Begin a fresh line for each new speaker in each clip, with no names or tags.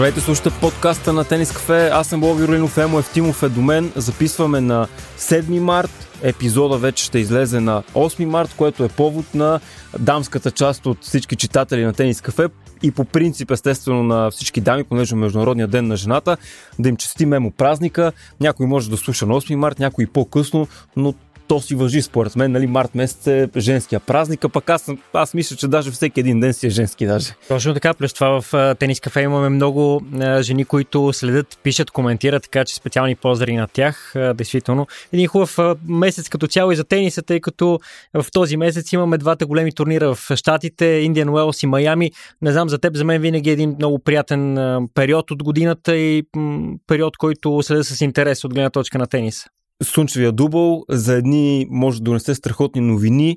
Здравейте, слушате подкаста на Тенис Кафе. Аз съм Боби Рулинов, Емо Евтимов е до мен. Записваме на 7 март. Епизода вече ще излезе на 8 март, което е повод на дамската част от всички читатели на Тенис Кафе и по принцип, естествено, на всички дами, понеже Международния ден на жената, да им чести мемо празника. Някой може да слуша на 8 март, някой по-късно, но то си въжи според мен, нали, март месец е женския празник, а пък аз, аз мисля, че даже всеки един ден си е женски даже.
Точно така, плюс това в Тенис Кафе имаме много жени, които следят, пишат, коментират, така че специални поздрави на тях. Действително, един хубав месец като цяло и за тениса, тъй като в този месец имаме двата големи турнира в Штатите, Индиан Уелс и Майами. Не знам за теб, за мен винаги е един много приятен период от годината и период, който следа с интерес от гледна точка на тениса
слънчевия дубъл. За едни може да донесе страхотни новини,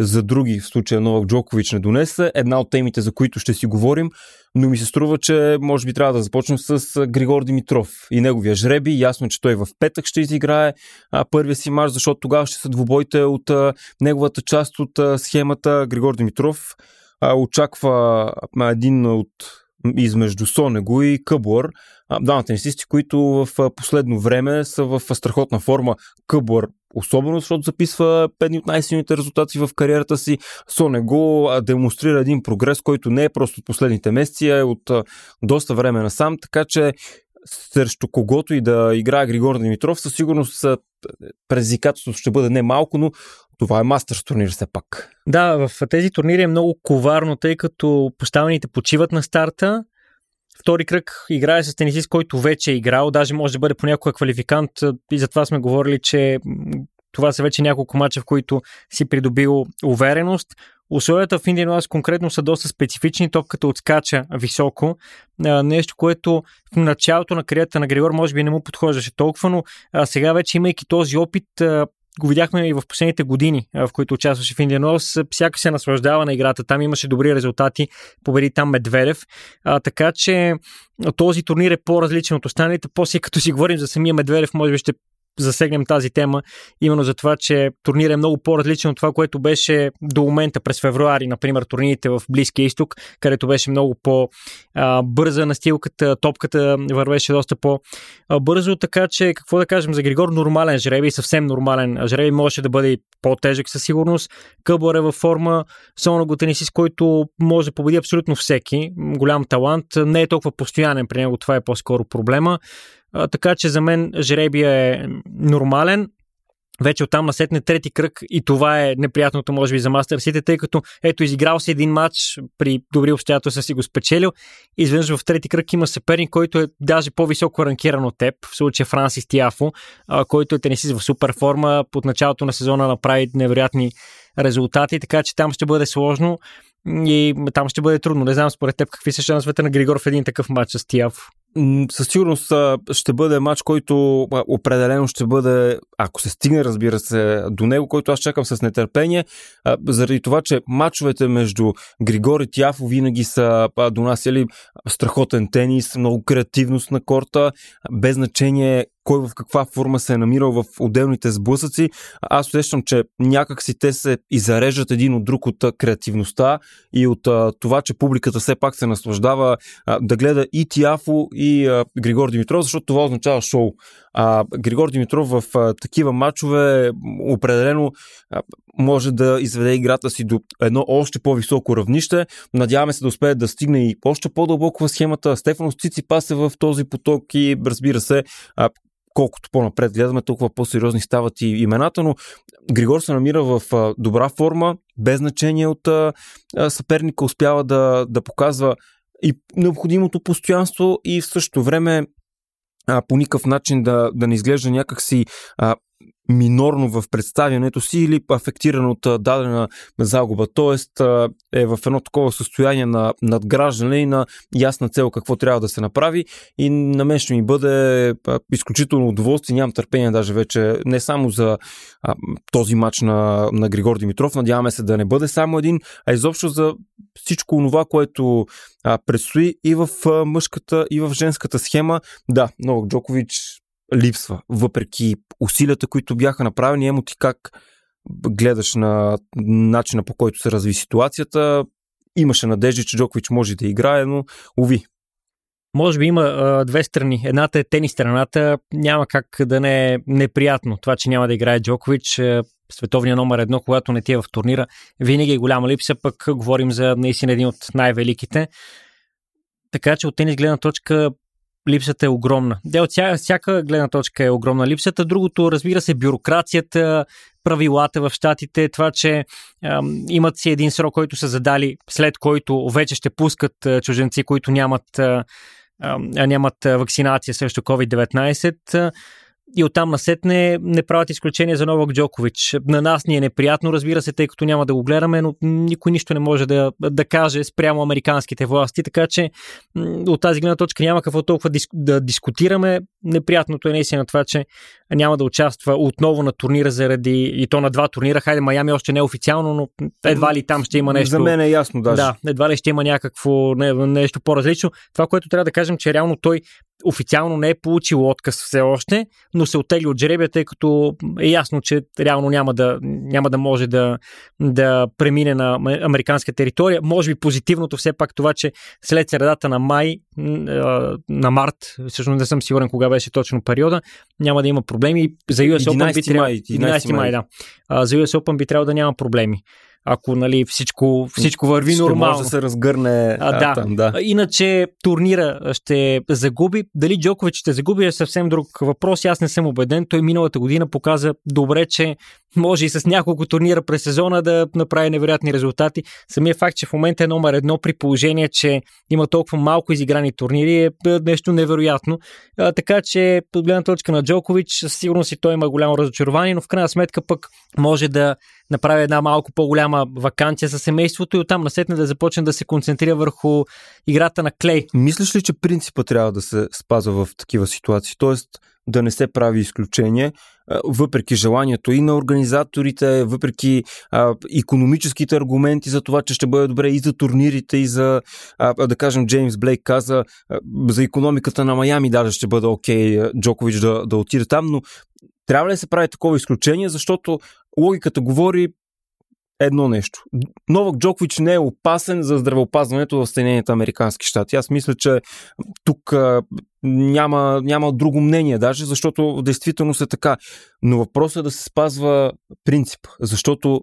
за други, в случая Новак Джокович не донесе. Една от темите, за които ще си говорим, но ми се струва, че може би трябва да започнем с Григор Димитров и неговия жреби. Ясно, че той в петък ще изиграе първия си марш, защото тогава ще са двубойте от неговата част от схемата. Григор Димитров очаква един от измежду Сонего и Къблър. Двамата тенисисти, които в последно време са в страхотна форма. Къблър особено защото записва едни от най-силните резултати в кариерата си. Сонего демонстрира един прогрес, който не е просто от последните месеци, а е от доста време насам, така че срещу когото и да играе Григор Димитров, със сигурност предизвикателството ще бъде не малко, но това е мастърс турнир все пак.
Да, в тези турнири е много коварно, тъй като поставените почиват на старта. Втори кръг играе с тенисист, който вече е играл, даже може да бъде понякога квалификант и затова сме говорили, че това са вече няколко мача, в които си придобил увереност. Условията в Индиан Уелс конкретно са доста специфични. Топката отскача високо. Нещо, което в началото на кариерата на Григор може би не му подхождаше толкова, но сега вече имайки този опит, го видяхме и в последните години, в които участваше в Индиан Уелс. Всяка се наслаждава на играта. Там имаше добри резултати. Победи там Медведев. А, така че този турнир е по-различен от останалите. После, като си говорим за самия Медведев, може би ще засегнем тази тема, именно за това, че турнир е много по-различен от това, което беше до момента през февруари, например, турнирите в Близкия изток, където беше много по-бърза настилката, топката вървеше доста по-бързо, така че какво да кажем за Григор, нормален жреби, съвсем нормален жреби, можеше да бъде по-тежък със сигурност. Къбър е във форма, само го тенисист, който може да победи абсолютно всеки, голям талант, не е толкова постоянен при него, това е по-скоро проблема. А, така че за мен жребия е нормален. Вече оттам насетне трети кръг и това е неприятното, може би, за Мастърсите, тъй като ето изиграл си един матч при добри обстоятелства си го спечелил. Изведнъж в трети кръг има съперник, който е даже по-високо ранкиран от теб, в случая Франсис Тиафо, който е тенисист в супер форма, под началото на сезона направи невероятни резултати, така че там ще бъде сложно и там ще бъде трудно. Не знам според теб какви са шансовете на Григор в един такъв матч с Тиафо
със сигурност ще бъде матч, който определено ще бъде, ако се стигне, разбира се, до него, който аз чакам с нетърпение, заради това, че матчовете между Григор и Тяфо винаги са донасяли страхотен тенис, много креативност на корта, без значение кой в каква форма се е намирал в отделните сблъсъци. Аз усещам, че някак си те се изарежат един от друг от креативността и от това, че публиката все пак се наслаждава да гледа и Тиафо, и Григор Димитров, защото това означава шоу. А, Григор Димитров в такива матчове определено може да изведе играта си до едно още по-високо равнище. Надяваме се да успее да стигне и още по-дълбоко в схемата. Стефанос Циципас е в този поток и разбира се, колкото по-напред гледаме, толкова по-сериозни стават и имената, но Григор се намира в добра форма, без значение от съперника, успява да, да показва и необходимото постоянство и в същото време по никакъв начин да, да не изглежда някакси минорно в представянето си или афектиран от дадена загуба. Тоест е в едно такова състояние на надграждане и на ясна цел какво трябва да се направи и на мен ще ми бъде изключително удоволствие. Нямам търпение даже вече не само за този матч на, на Григор Димитров. Надяваме се да не бъде само един, а изобщо за всичко това, което предстои и в мъжката, и в женската схема. Да, Новак Джокович липсва, въпреки усилията, които бяха направени. Емо ти как гледаш на начина по който се разви ситуацията. Имаше надежда, че Джокович може да играе, но уви.
Може би има а, две страни. Едната е тенис страната. Няма как да не е неприятно. Това, че няма да играе Джокович, световния номер едно, когато не ти е в турнира, винаги е голяма липса, пък говорим за наистина един от най-великите. Така че от тенис гледна точка липсата е огромна. Де, от всяка, всяка гледна точка е огромна липсата. Другото, разбира се, бюрокрацията, правилата в щатите, това, че ам, имат си един срок, който са задали, след който вече ще пускат а, чуженци, които нямат, а, нямат вакцинация срещу COVID-19 и оттам насетне не правят изключение за Новак Джокович. На нас ни е неприятно, разбира се, тъй като няма да го гледаме, но никой нищо не може да, да каже спрямо американските власти, така че от тази гледна точка няма какво толкова да дискутираме. Неприятното е наистина това, че няма да участва отново на турнира заради и то на два турнира. Хайде, Майами още не е официално, но едва ли там ще има нещо.
За мен е ясно, даже.
Да, едва ли ще има някакво не, нещо по-различно. Това, което трябва да кажем, че реално той официално не е получил отказ все още, но се отегли от жребия, тъй като е ясно, че реално няма да, няма да може да, да премине на американска територия. Може би позитивното все пак това, че след средата на май, на март, всъщност не съм сигурен кога беше точно периода, няма да има проблеми. За US Open би трябвало... 11 май, да. За US Open би трябвало да няма проблеми ако нали, всичко, всичко върви ще нормално.
може да се разгърне
а, да. там, да. Иначе турнира ще загуби. Дали Джокович ще загуби е съвсем друг въпрос. Аз не съм убеден. Той миналата година показа добре, че може и с няколко турнира през сезона да направи невероятни резултати. Самия факт, че в момента е номер едно при положение, че има толкова малко изиграни турнири е нещо невероятно. А, така че, от гледна точка на Джокович, сигурно си той има голямо разочарование, но в крайна сметка пък може да направи една малко по-голяма вакансия със семейството и оттам насетне да започне да се концентрира върху играта на клей.
Мислиш ли, че принципа трябва да се спазва в такива ситуации? Тоест да не се прави изключение, въпреки желанието и на организаторите, въпреки а, економическите аргументи за това, че ще бъде добре и за турнирите, и за, а, да кажем, Джеймс Блейк каза, а, за економиката на Майами даже ще бъде окей Джокович да, да отиде там, но трябва ли да се прави такова изключение, защото логиката говори едно нещо. Новак Джокович не е опасен за здравеопазването в Съединените Американски щати. Аз мисля, че тук няма, няма друго мнение, даже защото действително е така. Но въпросът е да се спазва принцип, защото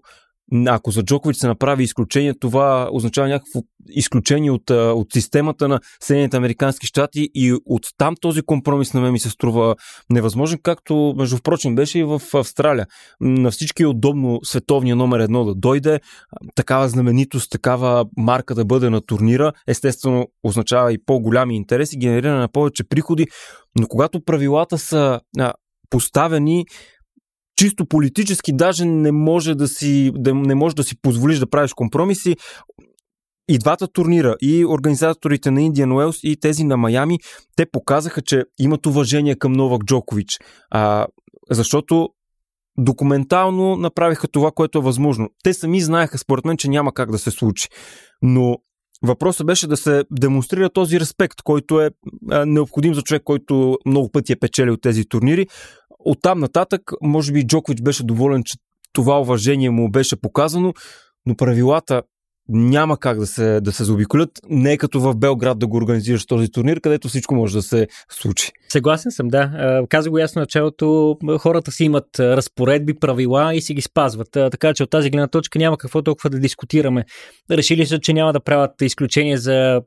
ако за Джокович се направи изключение, това означава някакво изключение от, от системата на Съединените Американски щати и от там този компромис на мен ми се струва невъзможен, както между впрочем беше и в Австралия. На всички е удобно световния номер едно да дойде, такава знаменитост, такава марка да бъде на турнира, естествено означава и по-голями интереси, генериране на повече приходи, но когато правилата са поставени чисто политически даже не може да си, да, не може да си позволиш да правиш компромиси. И двата турнира, и организаторите на Индиан Уелс, и тези на Майами, те показаха, че имат уважение към Новак Джокович. А, защото документално направиха това, което е възможно. Те сами знаеха, според мен, че няма как да се случи. Но Въпросът беше да се демонстрира този респект, който е необходим за човек, който много пъти е печелил тези турнири. Оттам нататък, може би Джокович беше доволен, че това уважение му беше показано, но правилата няма как да се, да се заобиколят. Не е като в Белград да го организираш този турнир, където всичко може да се случи.
Съгласен съм, да. Каза го ясно началото. Хората си имат разпоредби, правила и си ги спазват. Така че от тази гледна точка няма какво толкова да дискутираме. Решили са, че няма да правят изключение за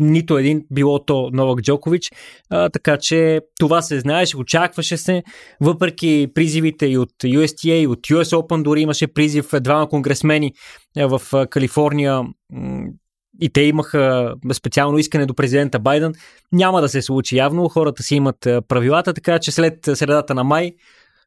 нито един, било то Новак Джокович. А, така че това се знаеше, очакваше се, въпреки призивите и от USTA, и от US Open, дори имаше призив двама конгресмени в Калифорния и те имаха специално искане до президента Байден. Няма да се случи явно, хората си имат правилата, така че след средата на май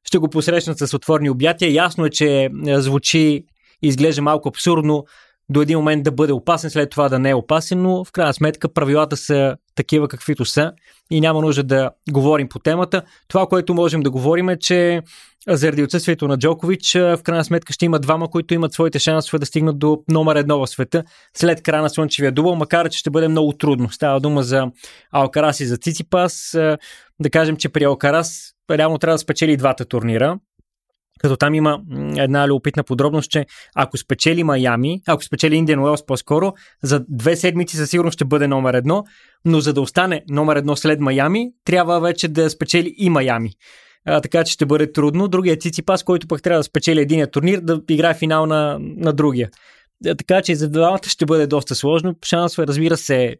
ще го посрещнат с отворни обятия. Ясно е, че звучи изглежда малко абсурдно до един момент да бъде опасен, след това да не е опасен, но в крайна сметка правилата са такива каквито са и няма нужда да говорим по темата. Това, което можем да говорим е, че заради отсъствието на Джокович, в крайна сметка ще има двама, които имат своите шансове да стигнат до номер едно в света след края на Слънчевия дубъл, макар че ще бъде много трудно. Става дума за Алкарас и за Циципас. Да кажем, че при Алкарас реално трябва да спечели двата турнира, Като там има една любопитна подробност, че ако спечели Майами, ако спечели Индиан Уелс по-скоро, за две седмици със сигурност ще бъде номер едно, но за да остане номер едно след Майами, трябва вече да спечели и Майами. А, така че ще бъде трудно. Другия Циципас, който пък трябва да спечели единия турнир, да играе финал на, на другия. А, така че за двамата ще бъде доста сложно. Шансове, разбира се,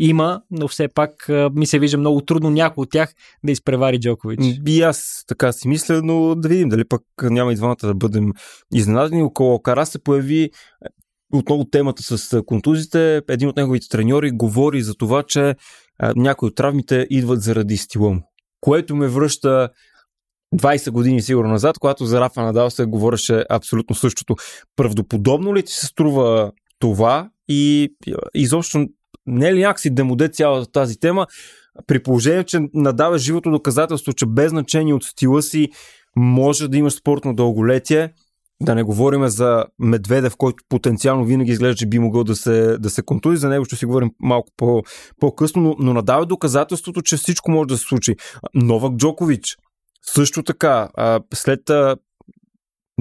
има, но все пак ми се вижда много трудно някой от тях да изпревари Джокович.
И аз така си мисля, но да видим дали пък няма и двамата да бъдем изненадани. Около Кара се появи е, отново темата с контузите. Един от неговите треньори говори за това, че някои от травмите идват заради стила му. Което ме връща 20 години сигурно назад, когато за Рафа Надал се говореше абсолютно същото. Правдоподобно ли ти се струва това и изобщо не е ли някакси демоде цялата тази тема, при положение, че надава живото доказателство, че без значение от стила си може да имаш спортно дълголетие, да не говорим за Медведев, който потенциално винаги изглежда, че би могъл да се, да се контузи. За него ще си говорим малко по, по-късно, но, но надава доказателството, че всичко може да се случи. Новак Джокович, също така, след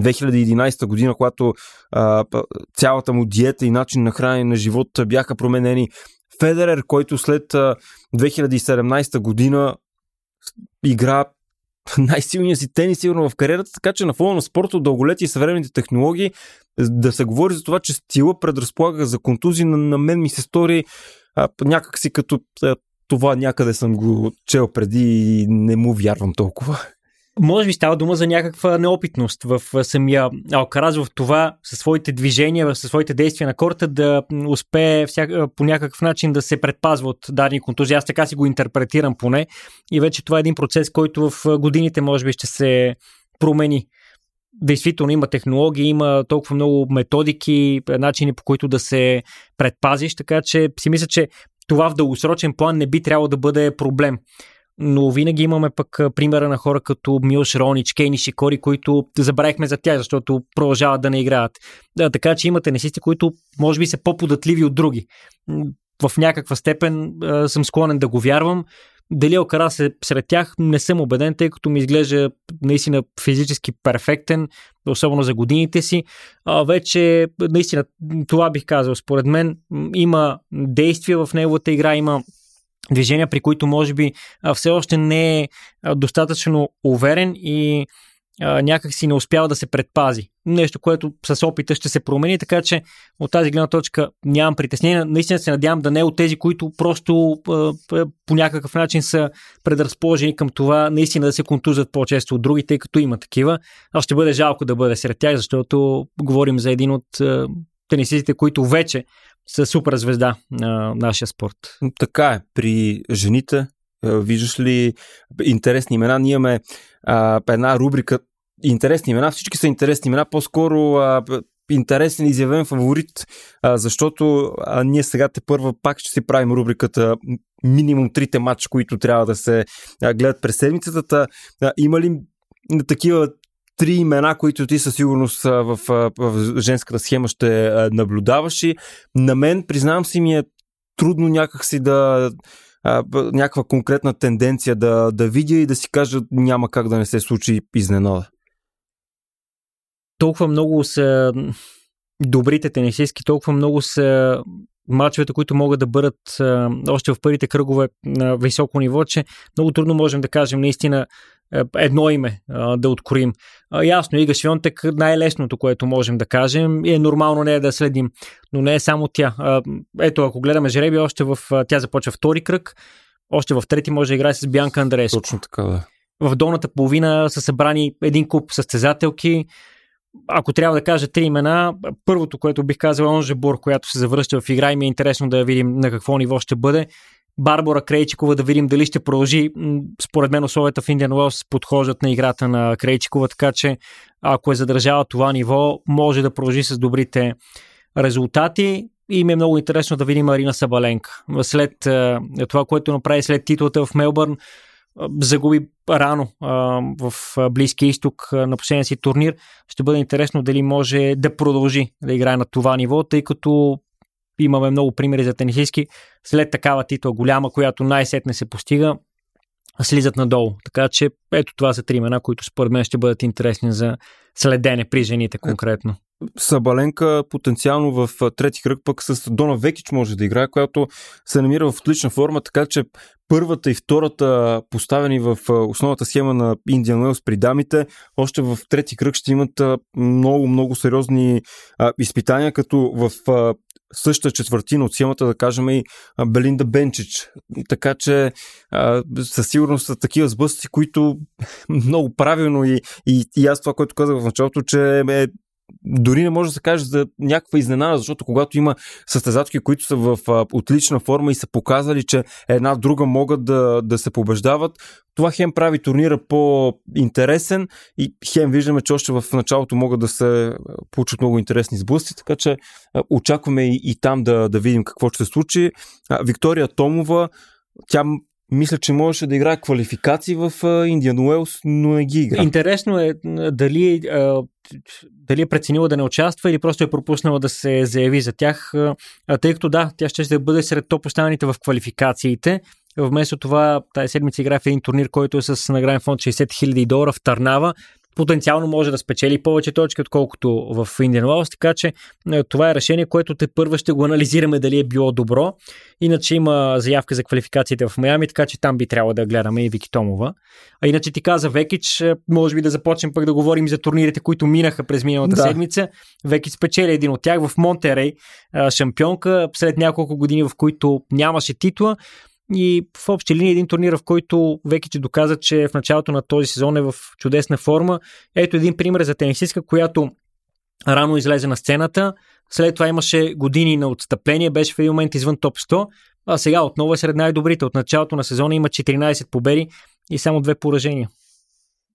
2011 година, когато а, цялата му диета и начин на хранене на живот бяха променени. Федерер, който след а, 2017 година игра най-силния си тенис сигурно в кариерата, така че на фона на спорта, дълголетие и съвременните технологии да се говори за това, че стила предразполага за контузии, на, на мен ми се стори а, някакси като а, това някъде съм го чел преди и не му вярвам толкова.
Може би става дума за някаква неопитност в самия Алкараз в това със своите движения, със своите действия на корта да успее всяка, по някакъв начин да се предпазва от дадени контузии. Аз така си го интерпретирам поне и вече това е един процес, който в годините може би ще се промени. Действително има технологии, има толкова много методики, начини по които да се предпазиш, така че си мисля, че това в дългосрочен план не би трябвало да бъде проблем но винаги имаме пък примера на хора като Милш Ронич, Кейни Шикори, които забравихме за тях, защото продължават да не играят. Да, така че има тенисисти, които може би са по-податливи от други. В някаква степен а, съм склонен да го вярвам. Дали Алкарас е сред тях, не съм убеден, тъй като ми изглежда наистина физически перфектен, особено за годините си. А, вече, наистина, това бих казал, според мен има действия в неговата игра, има движения, при които може би все още не е достатъчно уверен и някак си не успява да се предпази. Нещо, което с опита ще се промени, така че от тази гледна точка нямам притеснение. Наистина се надявам да не е от тези, които просто по някакъв начин са предразположени към това наистина да се контузят по-често от другите, тъй като има такива. А ще бъде жалко да бъде сред тях, защото говорим за един от тенисистите, които вече са супер звезда на нашия спорт.
Така е. При жените, виждаш ли интересни имена? Ние имаме а, една рубрика интересни имена. Всички са интересни имена. По-скоро а, интересен изявен фаворит, а, защото а, ние сега те първа пак ще си правим рубриката минимум трите матча, които трябва да се а, гледат през седмицата. А, има ли такива три имена, които ти със сигурност в, в, женската схема ще наблюдаваш и на мен, признавам си, ми е трудно някакси да някаква конкретна тенденция да, да видя и да си кажа няма как да не се случи изненада.
Толкова много са добрите тенисистки, толкова много са мачовете, които могат да бъдат а, още в първите кръгове на високо ниво, че много трудно можем да кажем наистина едно име да откроим. Ясно, Ига Швионтек най-лесното, което можем да кажем и е нормално не е да следим, но не е само тя. Ето, ако гледаме жреби, още в, тя започва втори кръг, още в трети може да играе с Бянка Андреес.
Точно така, да.
В долната половина са събрани един куп състезателки. Ако трябва да кажа три имена, първото, което бих казал е Онжебор, която се завръща в игра и ми е интересно да видим на какво ниво ще бъде. Барбара Крейчикова да видим дали ще продължи. Според мен условията в Индиан Уелс подхождат на играта на Крейчикова, така че ако е задържала това ниво, може да продължи с добрите резултати. И ми е много интересно да видим Арина Сабаленка. След е, това, което направи след титлата в Мелбърн, загуби рано в Близкия изток на последния си турнир. Ще бъде интересно дали може да продължи да играе на това ниво, тъй като имаме много примери за тенисистки след такава титла голяма, която най-сетне се постига, слизат надолу. Така че ето това са три имена, които според мен ще бъдат интересни за следене при жените конкретно.
Сабаленка потенциално в трети кръг пък с Дона Векич може да играе, която се намира в отлична форма, така че първата и втората поставени в основната схема на Индиан Уелс при дамите, още в трети кръг ще имат много, много сериозни изпитания, като в същата четвъртина от схемата, да кажем и Белинда Бенчич. Така че със сигурност са такива сблъсъци, които много правилно и, и, и аз това, което казах в началото, че е дори не може да се каже за някаква изненада, защото когато има състезатки, които са в а, отлична форма и са показали, че една друга могат да, да се побеждават, това хем прави турнира по-интересен и хем виждаме, че още в началото могат да се получат много интересни сблъсъци, така че а, очакваме и, и там да, да видим какво ще се случи. А, Виктория Томова, тя мисля, че можеше да играе квалификации в Индиан Уелс, но не ги игра.
Интересно е дали, дали е преценила да не участва или просто е пропуснала да се заяви за тях, тъй като да, тя ще да бъде сред топ останалите в квалификациите. Вместо това, тази седмица игра в един турнир, който е с награден фонд 60 000 долара в Търнава потенциално може да спечели повече точки, отколкото в Indian Wells, така че е, това е решение, което те първо ще го анализираме дали е било добро. Иначе има заявка за квалификациите в Майами, така че там би трябвало да гледаме и Вики Томова. А иначе ти каза Векич, е, може би да започнем пък да говорим за турнирите, които минаха през миналата да. седмица. Векич спечели един от тях в Монтерей, е, шампионка, след няколко години, в които нямаше титла. И в общи линии един турнир, в който Векич доказа, че в началото на този сезон е в чудесна форма. Ето един пример за тенисистка, която рано излезе на сцената, след това имаше години на отстъпление, беше в един момент извън топ 100, а сега отново е сред най-добрите. От началото на сезона има 14 победи и само две поражения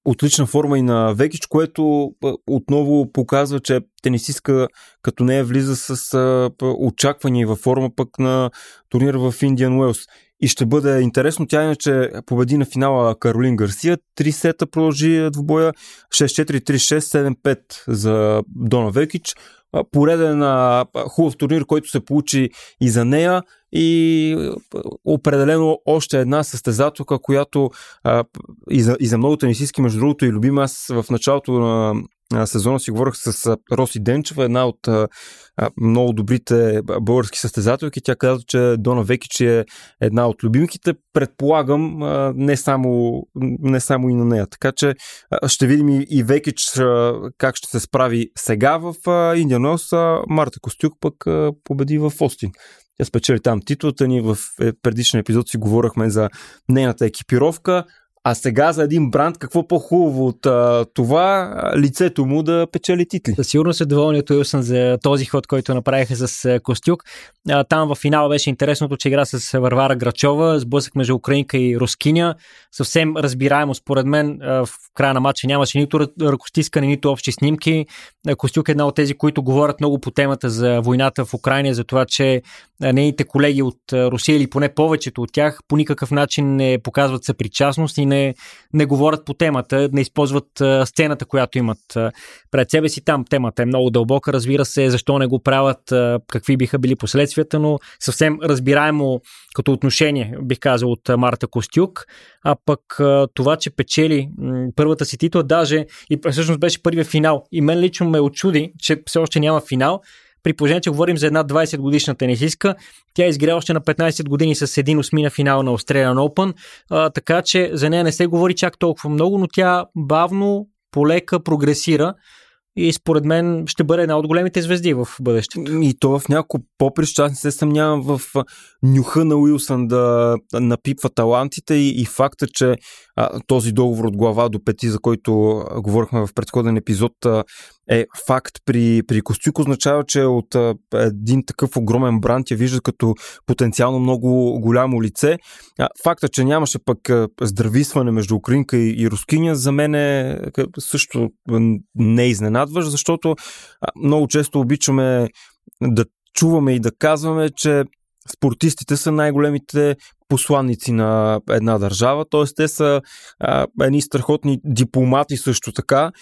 отлична форма и на Векич, което отново показва, че тенисистка като нея влиза с очаквания във форма пък на турнира в Индиан Уелс. И ще бъде интересно. Тя иначе победи на финала Каролин Гарсия. Три сета продължи двубоя. 6-4, 3-6, 7-5 за Дона Векич. Пореден хубав турнир, който се получи и за нея и определено още една състезателка, която а, и, за, и за много тенисистки, между другото и любим аз в началото на сезона си говорих с Роси Денчева, една от а, много добрите български състезателки. Тя каза, че Дона Векич е една от любимките. Предполагам, а, не, само, не само и на нея. Така че а, ще видим и, и Векич а, как ще се справи сега в Индианос. Марта Костюк пък а, победи в Остин. Тя спечели там титлата ни. В е, предишния епизод си говорихме за нейната екипировка. А сега за един бранд, какво по-хубаво от а, това лицето му да печели титли?
Със сигурност е доволен от Уилсън за този ход, който направиха с Костюк. А, там в финала беше интересното, че игра с Варвара Грачова, сблъсък между Украинка и Рускиня. Съвсем разбираемо, според мен, в края на матча нямаше нито ръкостискане, нито общи снимки. Костюк е една от тези, които говорят много по темата за войната в Украина, за това, че нейните колеги от Русия или поне повечето от тях по никакъв начин не показват съпричастност и не, не говорят по темата, не използват сцената, която имат пред себе си. Там темата е много дълбока, разбира се, защо не го правят, какви биха били последствията, но съвсем разбираемо като отношение, бих казал, от Марта Костюк. А пък това, че печели първата си титла, даже и всъщност беше първия финал. И мен лично ме очуди, че все още няма финал, при положение, че говорим за една 20 годишна тенисистка, тя изгря още на 15 години с един осмина финал на Australian Open, а, така че за нея не се говори чак толкова много, но тя бавно, полека прогресира и според мен ще бъде една от големите звезди в бъдещето.
И то в няколко поприща, аз не се съмнявам в нюха на Уилсън да напипва талантите и, и факта, че а, този договор от глава до пети, за който говорихме в предходен епизод, е факт при, при Костюк, означава, че от а, един такъв огромен бранд я вижда като потенциално много голямо лице. А, факта, че нямаше пък здрависване между Украинка и, и Рускиня, за мен е също не е изненадващ, защото а, много често обичаме да чуваме и да казваме, че спортистите са най-големите посланници на една държава, т.е. те са а, едни страхотни дипломати също така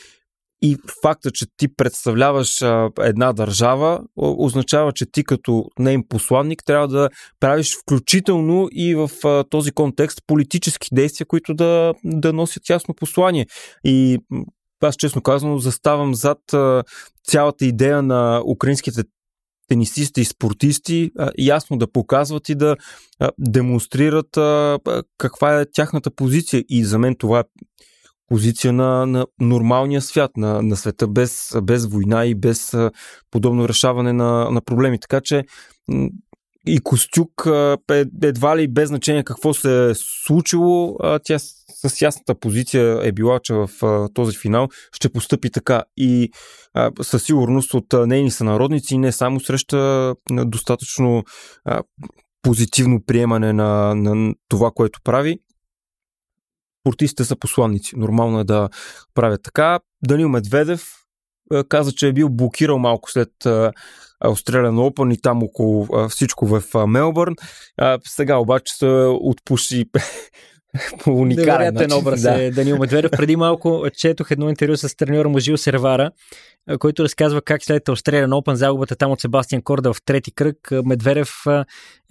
и факта, че ти представляваш а, една държава, означава, че ти като нейн посланник трябва да правиш включително и в а, този контекст политически действия, които да, да носят ясно послание. И аз честно казано заставам зад а, цялата идея на украинските тенисисти и спортисти ясно да показват и да демонстрират каква е тяхната позиция. И за мен това е позиция на, на нормалния свят, на, на света без, без война и без подобно решаване на, на проблеми. Така че и Костюк едва ли без значение какво се е случило, тя с ясната позиция е била, че в този финал ще постъпи така и със сигурност от нейни сънародници не само среща достатъчно позитивно приемане на, на това, което прави. Спортистите са посланници. Нормално е да правят така. Данил Медведев каза, че е бил блокирал малко след Australian Open и там около всичко в Мелбърн. Сега обаче се отпуши по уникален
начин. образ да. е Данил Медведев. Преди малко четох едно интервю с треньора му Жил Сервара, който разказва как след Australian Open загубата там от Себастиан Корда в трети кръг, Медведев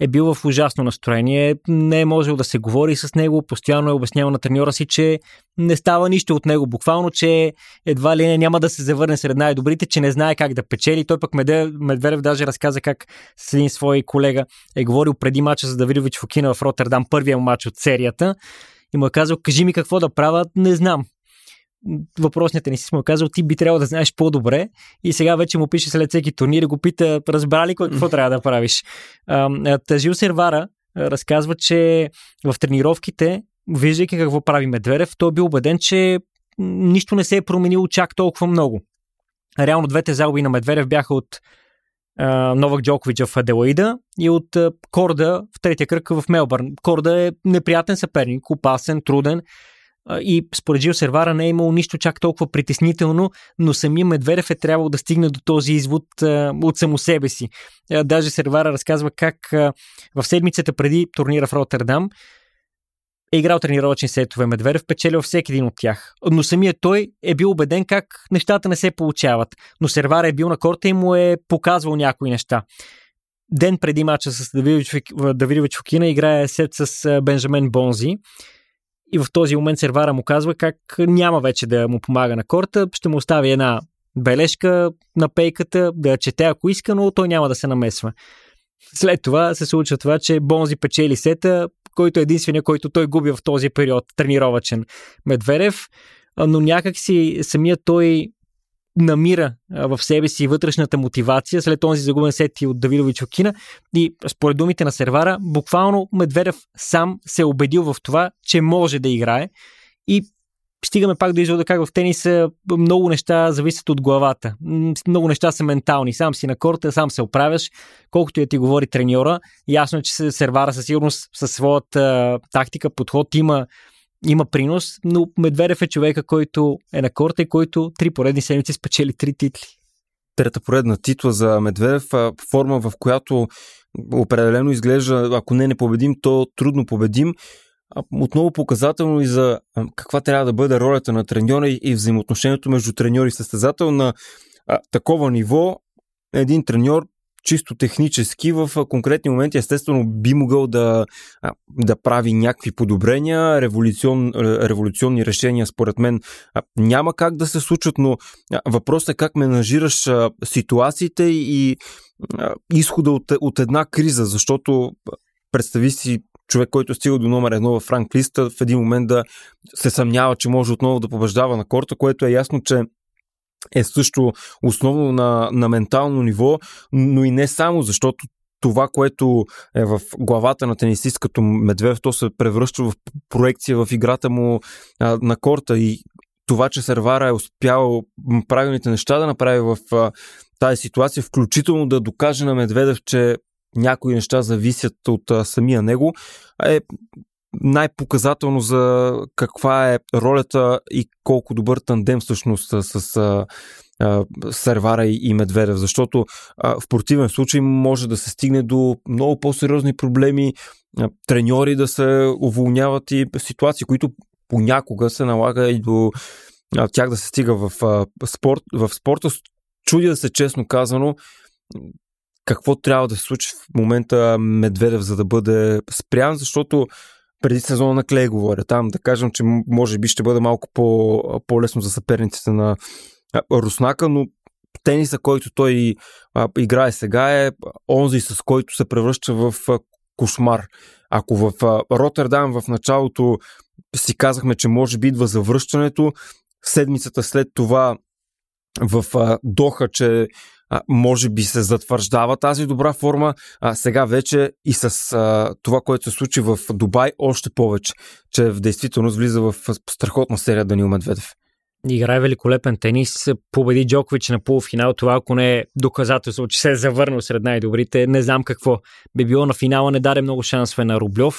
е бил в ужасно настроение, не е можел да се говори с него, постоянно е обяснявал на треньора си, че не става нищо от него, буквално, че едва ли не няма да се завърне сред най-добрите, че не знае как да печели. Той пък Медведев даже разказа как с един свой колега е говорил преди мача с Давидович Фокина в Роттердам, първия матч от серията и му е казал, кажи ми какво да правя, не знам въпросният не си му е казал, ти би трябвало да знаеш по-добре и сега вече му пише след всеки турнир и го пита, разбра ли какво трябва да правиш. Тажил Сервара разказва, че в тренировките, виждайки какво прави Медведев, той е бил убеден, че нищо не се е променило чак толкова много. Реално двете загуби на Медведев бяха от Новак Джокович в Аделаида и от Корда в третия кръг в Мелбърн. Корда е неприятен съперник, опасен, труден и според Жил Сервара не е имало нищо чак толкова притеснително, но самия Медведев е трябвало да стигне до този извод от само себе си. Даже Сервара разказва как в седмицата преди турнира в Роттердам е играл тренировъчни сетове Медведев, печелил всеки един от тях. Но самият той е бил убеден как нещата не се получават. Но Сервара е бил на корта и му е показвал някои неща. Ден преди мача с Давидович Фокина играе сет с Бенджамен Бонзи и в този момент сервара му казва как няма вече да му помага на корта, ще му остави една бележка на пейката, да я чете ако иска, но той няма да се намесва. След това се случва това, че Бонзи печели сета, който е единствения, който той губи в този период, тренировачен Медведев, но някак си самият той намира в себе си вътрешната мотивация след този загубен сет от Давидович Окина и според думите на сервара, буквално Медведев сам се е убедил в това, че може да играе. И стигаме пак до извода как в тениса много неща зависят от главата. Много неща са ментални. Сам си на корта, сам се оправяш, колкото и ти говори треньора. Ясно е, че сервара със сигурност със своята тактика, подход има има принос, но Медведев е човека, който е на корта и който три поредни седмици спечели три титли.
Трета поредна титла за Медведев, форма в която определено изглежда, ако не не победим, то трудно победим. Отново показателно и за каква трябва да бъде ролята на треньора и взаимоотношението между треньор и състезател на такова ниво. Един треньор чисто технически в конкретни моменти естествено би могъл да, да прави някакви подобрения, революцион, революционни решения според мен няма как да се случат, но въпросът е как менажираш ситуациите и изхода от, от една криза, защото представи си човек, който е стига до номер едно в ранг листа, в един момент да се съмнява, че може отново да побеждава на корта, което е ясно, че е също основно на, на ментално ниво, но и не само, защото това, което е в главата на тенисист като Медведев, то се превръща в проекция в играта му а, на корта. И това, че Сервара е успял правилните неща да направи в а, тази ситуация, включително да докаже на Медведев, че някои неща зависят от а, самия него, е най-показателно за каква е ролята и колко добър тандем всъщност с, с а, Сервара и, Медведев, защото а, в противен случай може да се стигне до много по-сериозни проблеми, а, треньори да се уволняват и ситуации, които понякога се налага и до тях да се стига в, спорт, в спорта. Чудя се, честно казано, какво трябва да се случи в момента Медведев, за да бъде спрян, защото преди сезона на Клей говоря. Там да кажем, че може би ще бъде малко по, по-лесно за съперниците на Руснака, но тениса, който той а, играе сега е онзи, с който се превръща в а, кошмар. Ако в а, Роттердам в началото си казахме, че може би идва завръщането, седмицата след това в а, Доха, че може би се затвърждава тази добра форма, а сега вече и с а, това, което се случи в Дубай, още повече, че в действителност влиза в страхотна серия Данил Медведев.
Играе великолепен тенис, победи Джокович на полуфинал. Това, ако не е доказателство, че се е завърнал сред най-добрите, не знам какво би било на финала. Не даде много шансове на Рублев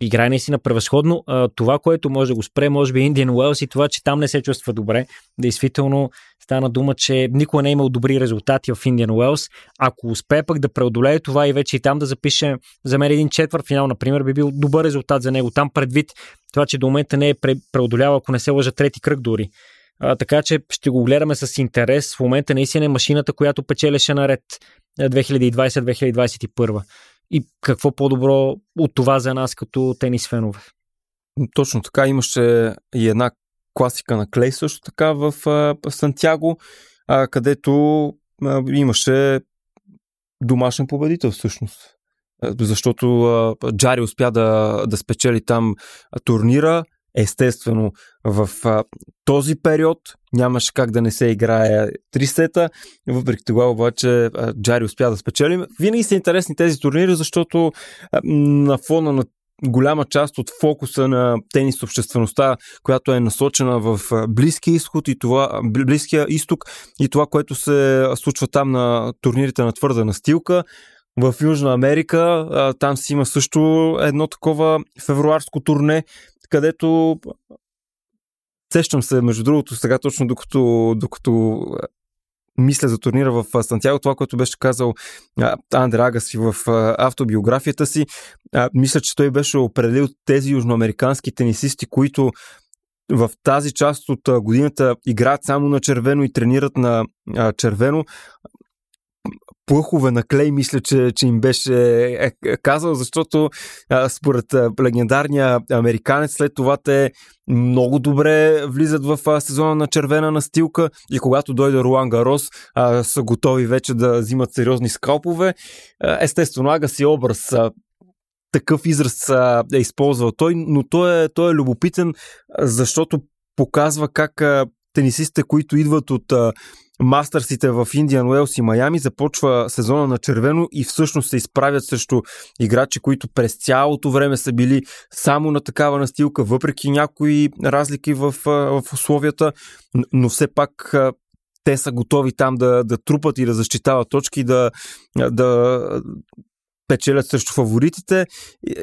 играе наистина превъзходно. А, това, което може да го спре, може би Индиан Уелс и това, че там не се чувства добре. Действително стана дума, че никой не е имал добри резултати в Индиан Уелс. Ако успее пък да преодолее това и вече и там да запише за мен един четвърт финал, например, би бил добър резултат за него. Там предвид това, че до момента не е преодолял, ако не се лъжа, трети кръг дори. А, така че ще го гледаме с интерес. В момента наистина е машината, която печелеше наред 2020-2021. И какво по-добро от това за нас като тенис фенове?
Точно така. Имаше и една класика на Клей също така в Сантяго, където имаше домашен победител всъщност. Защото Джари успя да, да спечели там турнира. Естествено, в а, този период нямаше как да не се играе три сета, въпреки това обаче а, Джари успя да спечели. Винаги са интересни тези турнири, защото а, на фона на голяма част от фокуса на тенис обществеността, която е насочена в Близкия изход и това, Близкия изток и това, което се случва там на турнирите на твърда настилка. В Южна Америка там си има също едно такова февруарско турне, където сещам се, между другото, сега точно докато, докато мисля за турнира в Сантьяго, това, което беше казал Андре Агаси в автобиографията си, мисля, че той беше определил тези южноамерикански тенисисти, които в тази част от годината играят само на червено и тренират на червено плъхове на клей, мисля, че, че им беше е, е, казал, защото според легендарния американец след това те много добре влизат в сезона на червена настилка и когато дойде Руан Гарос са готови вече да взимат сериозни скалпове. Естествено, ага си образ такъв израз е използвал той, но той е, той е любопитен, защото показва как тенисистите, които идват от Мастърсите в Индиан Уелс и Майами започва сезона на червено и всъщност се изправят срещу играчи, които през цялото време са били само на такава настилка, въпреки някои разлики в, в условията, но все пак те са готови там да, да трупат и да защитават точки, да, да печелят срещу фаворитите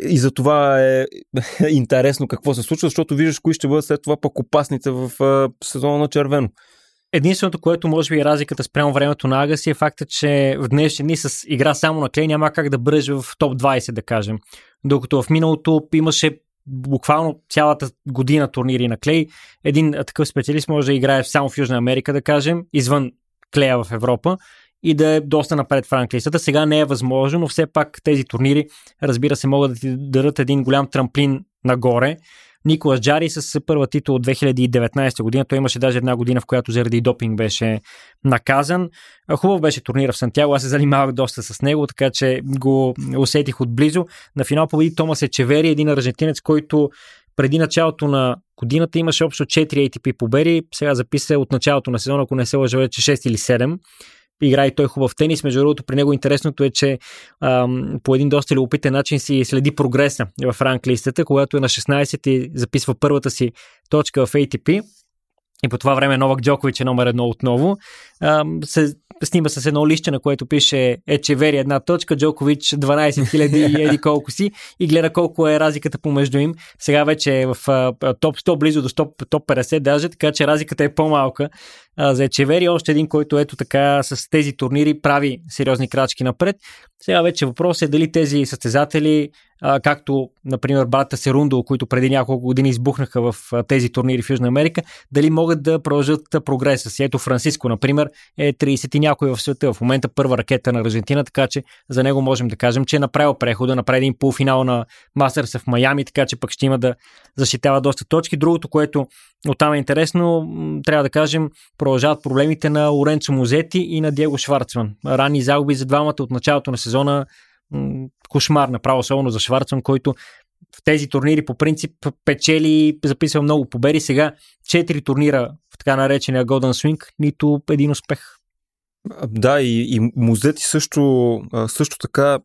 и за това е интересно какво се случва, защото виждаш кои ще бъдат след това пък опасните в сезона на червено.
Единственото, което може би е разликата спрямо времето на Агаси е факта, че в днешни дни с игра само на клей няма как да бръже в топ 20, да кажем. Докато в миналото имаше буквално цялата година турнири на клей. Един такъв специалист може да играе само в Южна Америка, да кажем, извън клея в Европа и да е доста напред в ранглистата. Сега не е възможно, но все пак тези турнири, разбира се, могат да ти дадат един голям трамплин нагоре Николас Джари с първа титул от 2019 година. Той имаше даже една година, в която заради допинг беше наказан. Хубав беше турнира в Сантьяго. Аз се занимавах доста с него, така че го усетих отблизо. На финал победи Томас Ечевери, един аржентинец, който преди началото на годината имаше общо 4 ATP победи. Сега записа от началото на сезона, ако не се лъжа, вече 6 или 7 играе той хубав тенис. Между другото, при него интересното е, че ам, по един доста любопитен начин си следи прогреса в ранглистата, когато е на 16 и записва първата си точка в ATP. И по това време Новак Джокович е номер едно отново. Се снима с едно лище, на което пише Ечевери една точка, Джокович 12 000 и еди колко си и гледа колко е разликата помежду им. Сега вече е в топ 100, близо до топ, топ 50 даже, така че разликата е по-малка за Ечевери. Още един, който ето така с тези турнири прави сериозни крачки напред. Сега вече въпрос е дали тези състезатели както, например, брата Серундо, които преди няколко години избухнаха в тези турнири в Южна Америка, дали могат да продължат прогреса си. Ето Франциско, например, е 30 и някой в света. В момента първа ракета на Аржентина, така че за него можем да кажем, че е направил прехода, направи един полуфинал на Мастерса в Майами, така че пък ще има да защитава доста точки. Другото, което оттам е интересно, трябва да кажем, продължават проблемите на Оренцо Музети и на Диего Шварцман. Ранни загуби за двамата от началото на сезона кошмар, направо особено за Шварцман, който в тези турнири по принцип печели, записва много победи. Сега четири турнира в така наречения Golden Swing, нито един успех.
Да, и, и Музети също, също така.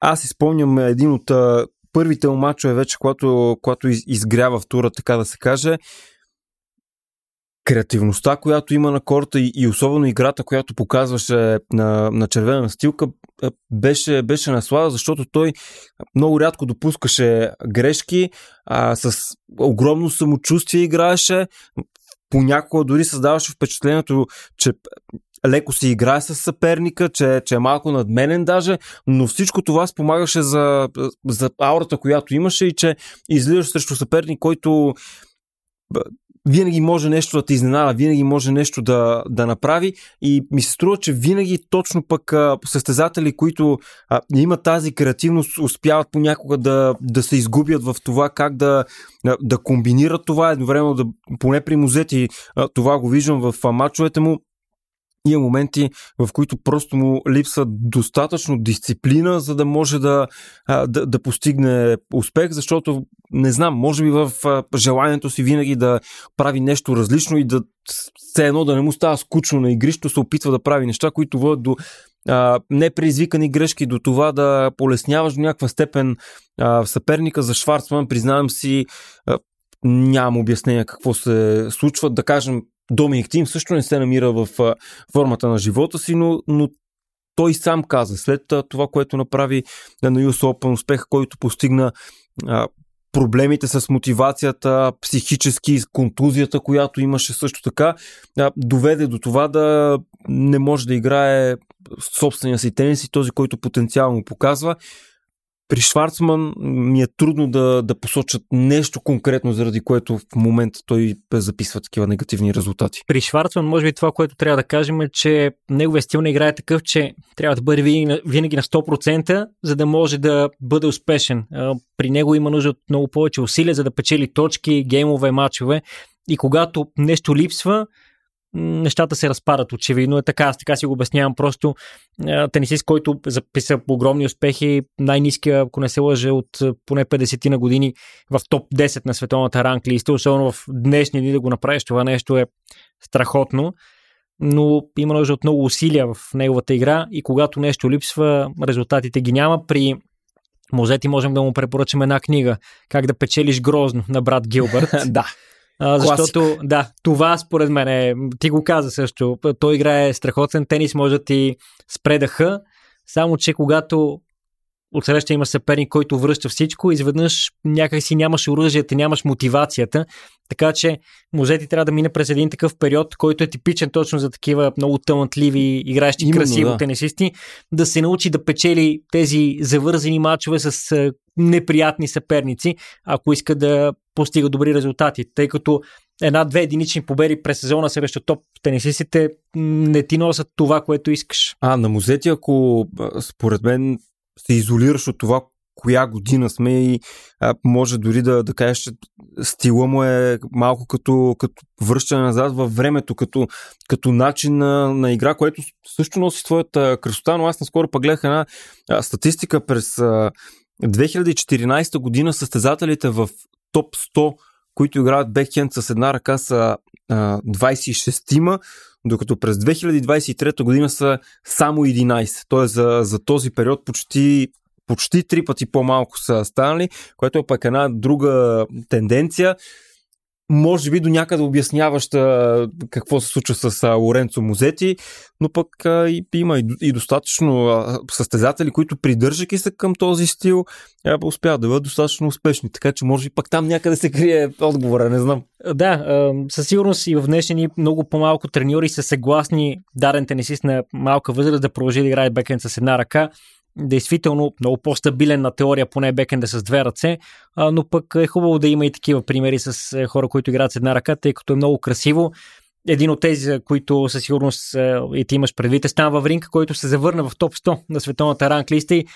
Аз изпомням един от първите му мачове вече, когато, когато изгрява в тура, така да се каже креативността, която има на корта и, и особено играта, която показваше на, на червена настилка, беше, беше наслада, защото той много рядко допускаше грешки, а, с огромно самочувствие играеше, понякога дори създаваше впечатлението, че леко си играе с съперника, че, че е малко надменен даже, но всичко това спомагаше за, за аурата, която имаше и че излизаш срещу съперник, който винаги може нещо да те изненада, винаги може нещо да, да направи. И ми се струва, че винаги точно пък състезатели, които а, имат тази креативност, успяват понякога да, да се изгубят в това как да, да комбинират това едновременно, да, поне при музети това го виждам в мачовете му, има моменти, в които просто му липсва достатъчно дисциплина, за да може да, да, да постигне успех, защото не знам, може би в желанието си винаги да прави нещо различно и да все едно да не му става скучно на игрищо, се опитва да прави неща, които водят до а, непредизвикани грешки, до това да полесняваш до някаква степен а, съперника за Шварцман, признавам си, а, нямам обяснение какво се случва. Да кажем, Доминик Тим също не се намира в формата на живота си, но, но той сам каза, след това, което направи на US Open, успех, който постигна проблемите с мотивацията, психически, контузията, която имаше също така, доведе до това да не може да играе собствения си тенис и този, който потенциално показва при Шварцман ми е трудно да, да посочат нещо конкретно, заради което в момента той записва такива негативни резултати.
При Шварцман, може би това, което трябва да кажем е, че неговия стил на игра е такъв, че трябва да бъде винаги, на 100%, за да може да бъде успешен. При него има нужда от много повече усилия, за да печели точки, геймове, матчове. И когато нещо липсва, нещата се разпадат. Очевидно е така. Аз така си го обяснявам. Просто тенисист, който записа огромни успехи, най-низкия, ако не се лъже, от поне 50 на години в топ 10 на световната ранглиста, особено в днешни дни да го направиш, това нещо е страхотно. Но има нужда от много усилия в неговата игра и когато нещо липсва, резултатите ги няма. При Мозети можем да му препоръчаме една книга Как да печелиш грозно на брат Гилбърт.
да.
А, защото, да, това според мен е, ти го каза също, той играе страхотен тенис, може да ти спре дъха, само че когато отсреща има съперник, който връща всичко, изведнъж някак си нямаш оръжията, нямаш мотивацията, така че музети трябва да мине през един такъв период, който е типичен точно за такива много талантливи, игращи Именно, красиво да. тенисисти, да се научи да печели тези завързани матчове с неприятни съперници, ако иска да постига добри резултати, тъй като една-две единични победи през сезона срещу топ тенисистите не ти носят това, което искаш.
А, на музети, ако според мен се изолираш от това, коя година сме и а, може дори да, да кажеш, че стила му е малко като, като връщане назад във времето, като, като начин на, на игра, което също носи своята красота, но аз наскоро пък гледах една а, статистика през а, 2014 година състезателите в топ 100, които играят бекхенд с една ръка са а, 26-ма, докато през 2023 година са само 11. Тоест за, за този период почти почти три пъти по-малко са станали, което е пък една друга тенденция може би до някъде обясняваща какво се случва с Лоренцо Музети, но пък и, има и, и достатъчно състезатели, които придържайки се към този стил, успяват да бъдат достатъчно успешни. Така че може би пък там някъде се крие отговора, не знам.
Да, със сигурност и в днешни много по-малко треньори са съгласни даден тенисист на малка възраст да продължи да играе бекен с една ръка действително много по-стабилен на теория, поне бекенда с две ръце, но пък е хубаво да има и такива примери с е, хора, които играят с една ръка, тъй като е много красиво. Един от тези, които със сигурност е, и ти имаш предвид, е Стан Вавринка, който се завърна в топ 100 на световната ранглиста и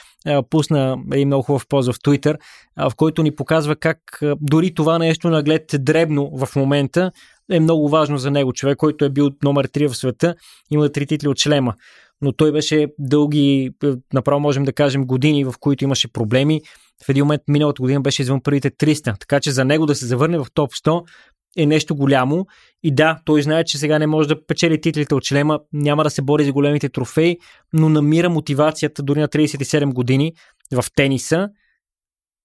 пусна един много хубав поз в Twitter, в който ни показва как дори това нещо наглед дребно в момента е много важно за него. Човек, който е бил номер 3 в света, има три титли от шлема но той беше дълги, направо можем да кажем, години, в които имаше проблеми. В един момент миналата година беше извън първите 300, така че за него да се завърне в топ 100 е нещо голямо. И да, той знае, че сега не може да печели титлите от члема, няма да се бори за големите трофеи, но намира мотивацията дори на 37 години в тениса,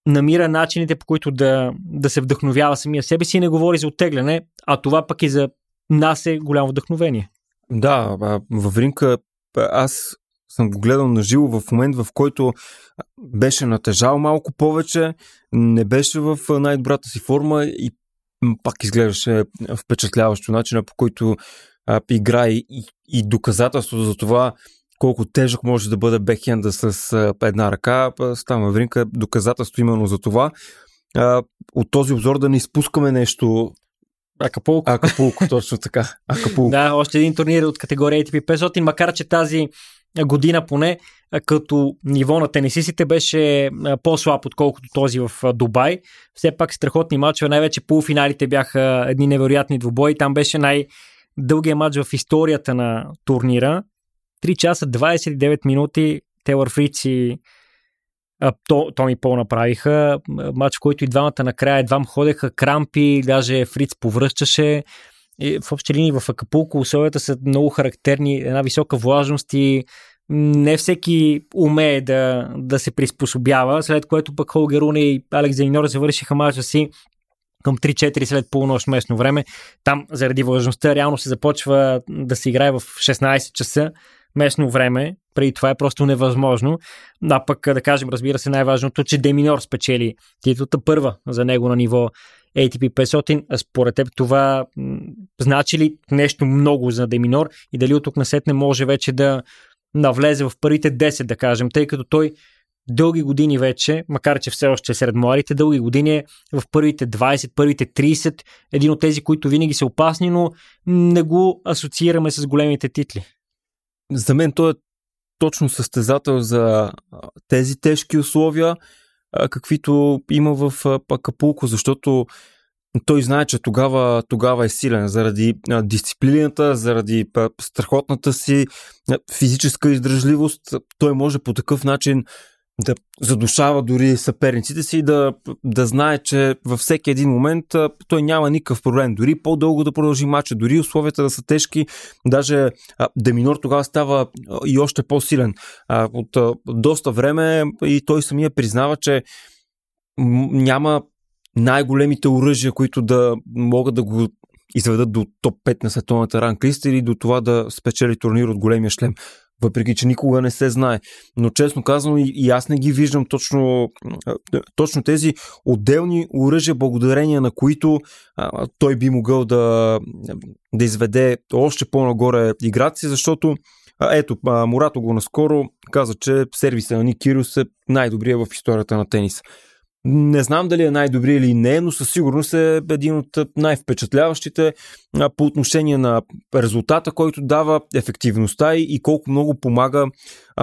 намира начините по които да, да се вдъхновява самия себе си и не говори за оттегляне, а това пък и за нас е голямо вдъхновение.
Да, във Ринка аз съм го гледал на живо в момент, в който беше натежал малко повече, не беше в най-добрата си форма и пак изглеждаше впечатляващо начина по който а, играе и, и доказателство за това колко тежък може да бъде бекхенда с а, една ръка. Става Вринка доказателство именно за това. А, от този обзор да не изпускаме нещо
Акапулко.
Акапулко, точно така. Акапулко.
да, още един турнир от категория ATP 500, макар че тази година поне като ниво на тенисистите беше по-слаб, отколкото този в Дубай. Все пак страхотни матчове, най-вече полуфиналите бяха едни невероятни двубои. Там беше най-дългия матч в историята на турнира. 3 часа 29 минути Телър Фриц и то, Томи Пол направиха. Матч, в който и двамата накрая едва ходеха крампи, даже Фриц повръщаше. И в общи линии в Акапулко условията са много характерни, една висока влажност и не всеки умее да, да се приспособява, след което пък Холгер Руни и Алекс Зейнор завършиха мача си към 3-4 след полунощ местно време. Там заради влажността реално се започва да се играе в 16 часа местно време. Преди това е просто невъзможно. А пък да кажем, разбира се, най-важното, че Деминор спечели титлата първа за него на ниво ATP 500. Според теб това значи ли нещо много за Деминор и дали от тук насет не може вече да навлезе в първите 10, да кажем, тъй като той дълги години вече, макар че все още е сред младите, дълги години е в първите 20, първите 30, един от тези, които винаги са опасни, но не го асоциираме с големите титли.
За мен той е точно състезател за тези тежки условия, каквито има в Акапулко, защото той знае, че тогава, тогава е силен заради дисциплината, заради страхотната си физическа издръжливост. Той може по такъв начин да задушава дори съперниците си и да, да знае, че във всеки един момент той няма никакъв проблем. Дори по-дълго да продължи матча, дори условията да са тежки, даже Деминор тогава става и още по-силен. От доста време и той самия признава, че няма най-големите оръжия, които да могат да го изведат до топ 5 на световната ранглиста или до това да спечели турнир от големия шлем въпреки че никога не се знае. Но честно казано и, аз не ги виждам точно, точно тези отделни оръжия, благодарение на които а, той би могъл да, да изведе още по-нагоре играта си, защото а, ето, а, Мурато го наскоро каза, че сервиса на Ник Кириус е най-добрия в историята на тениса. Не знам дали е най-добри или не, но със сигурност е един от най-впечатляващите по отношение на резултата, който дава ефективността и колко много помага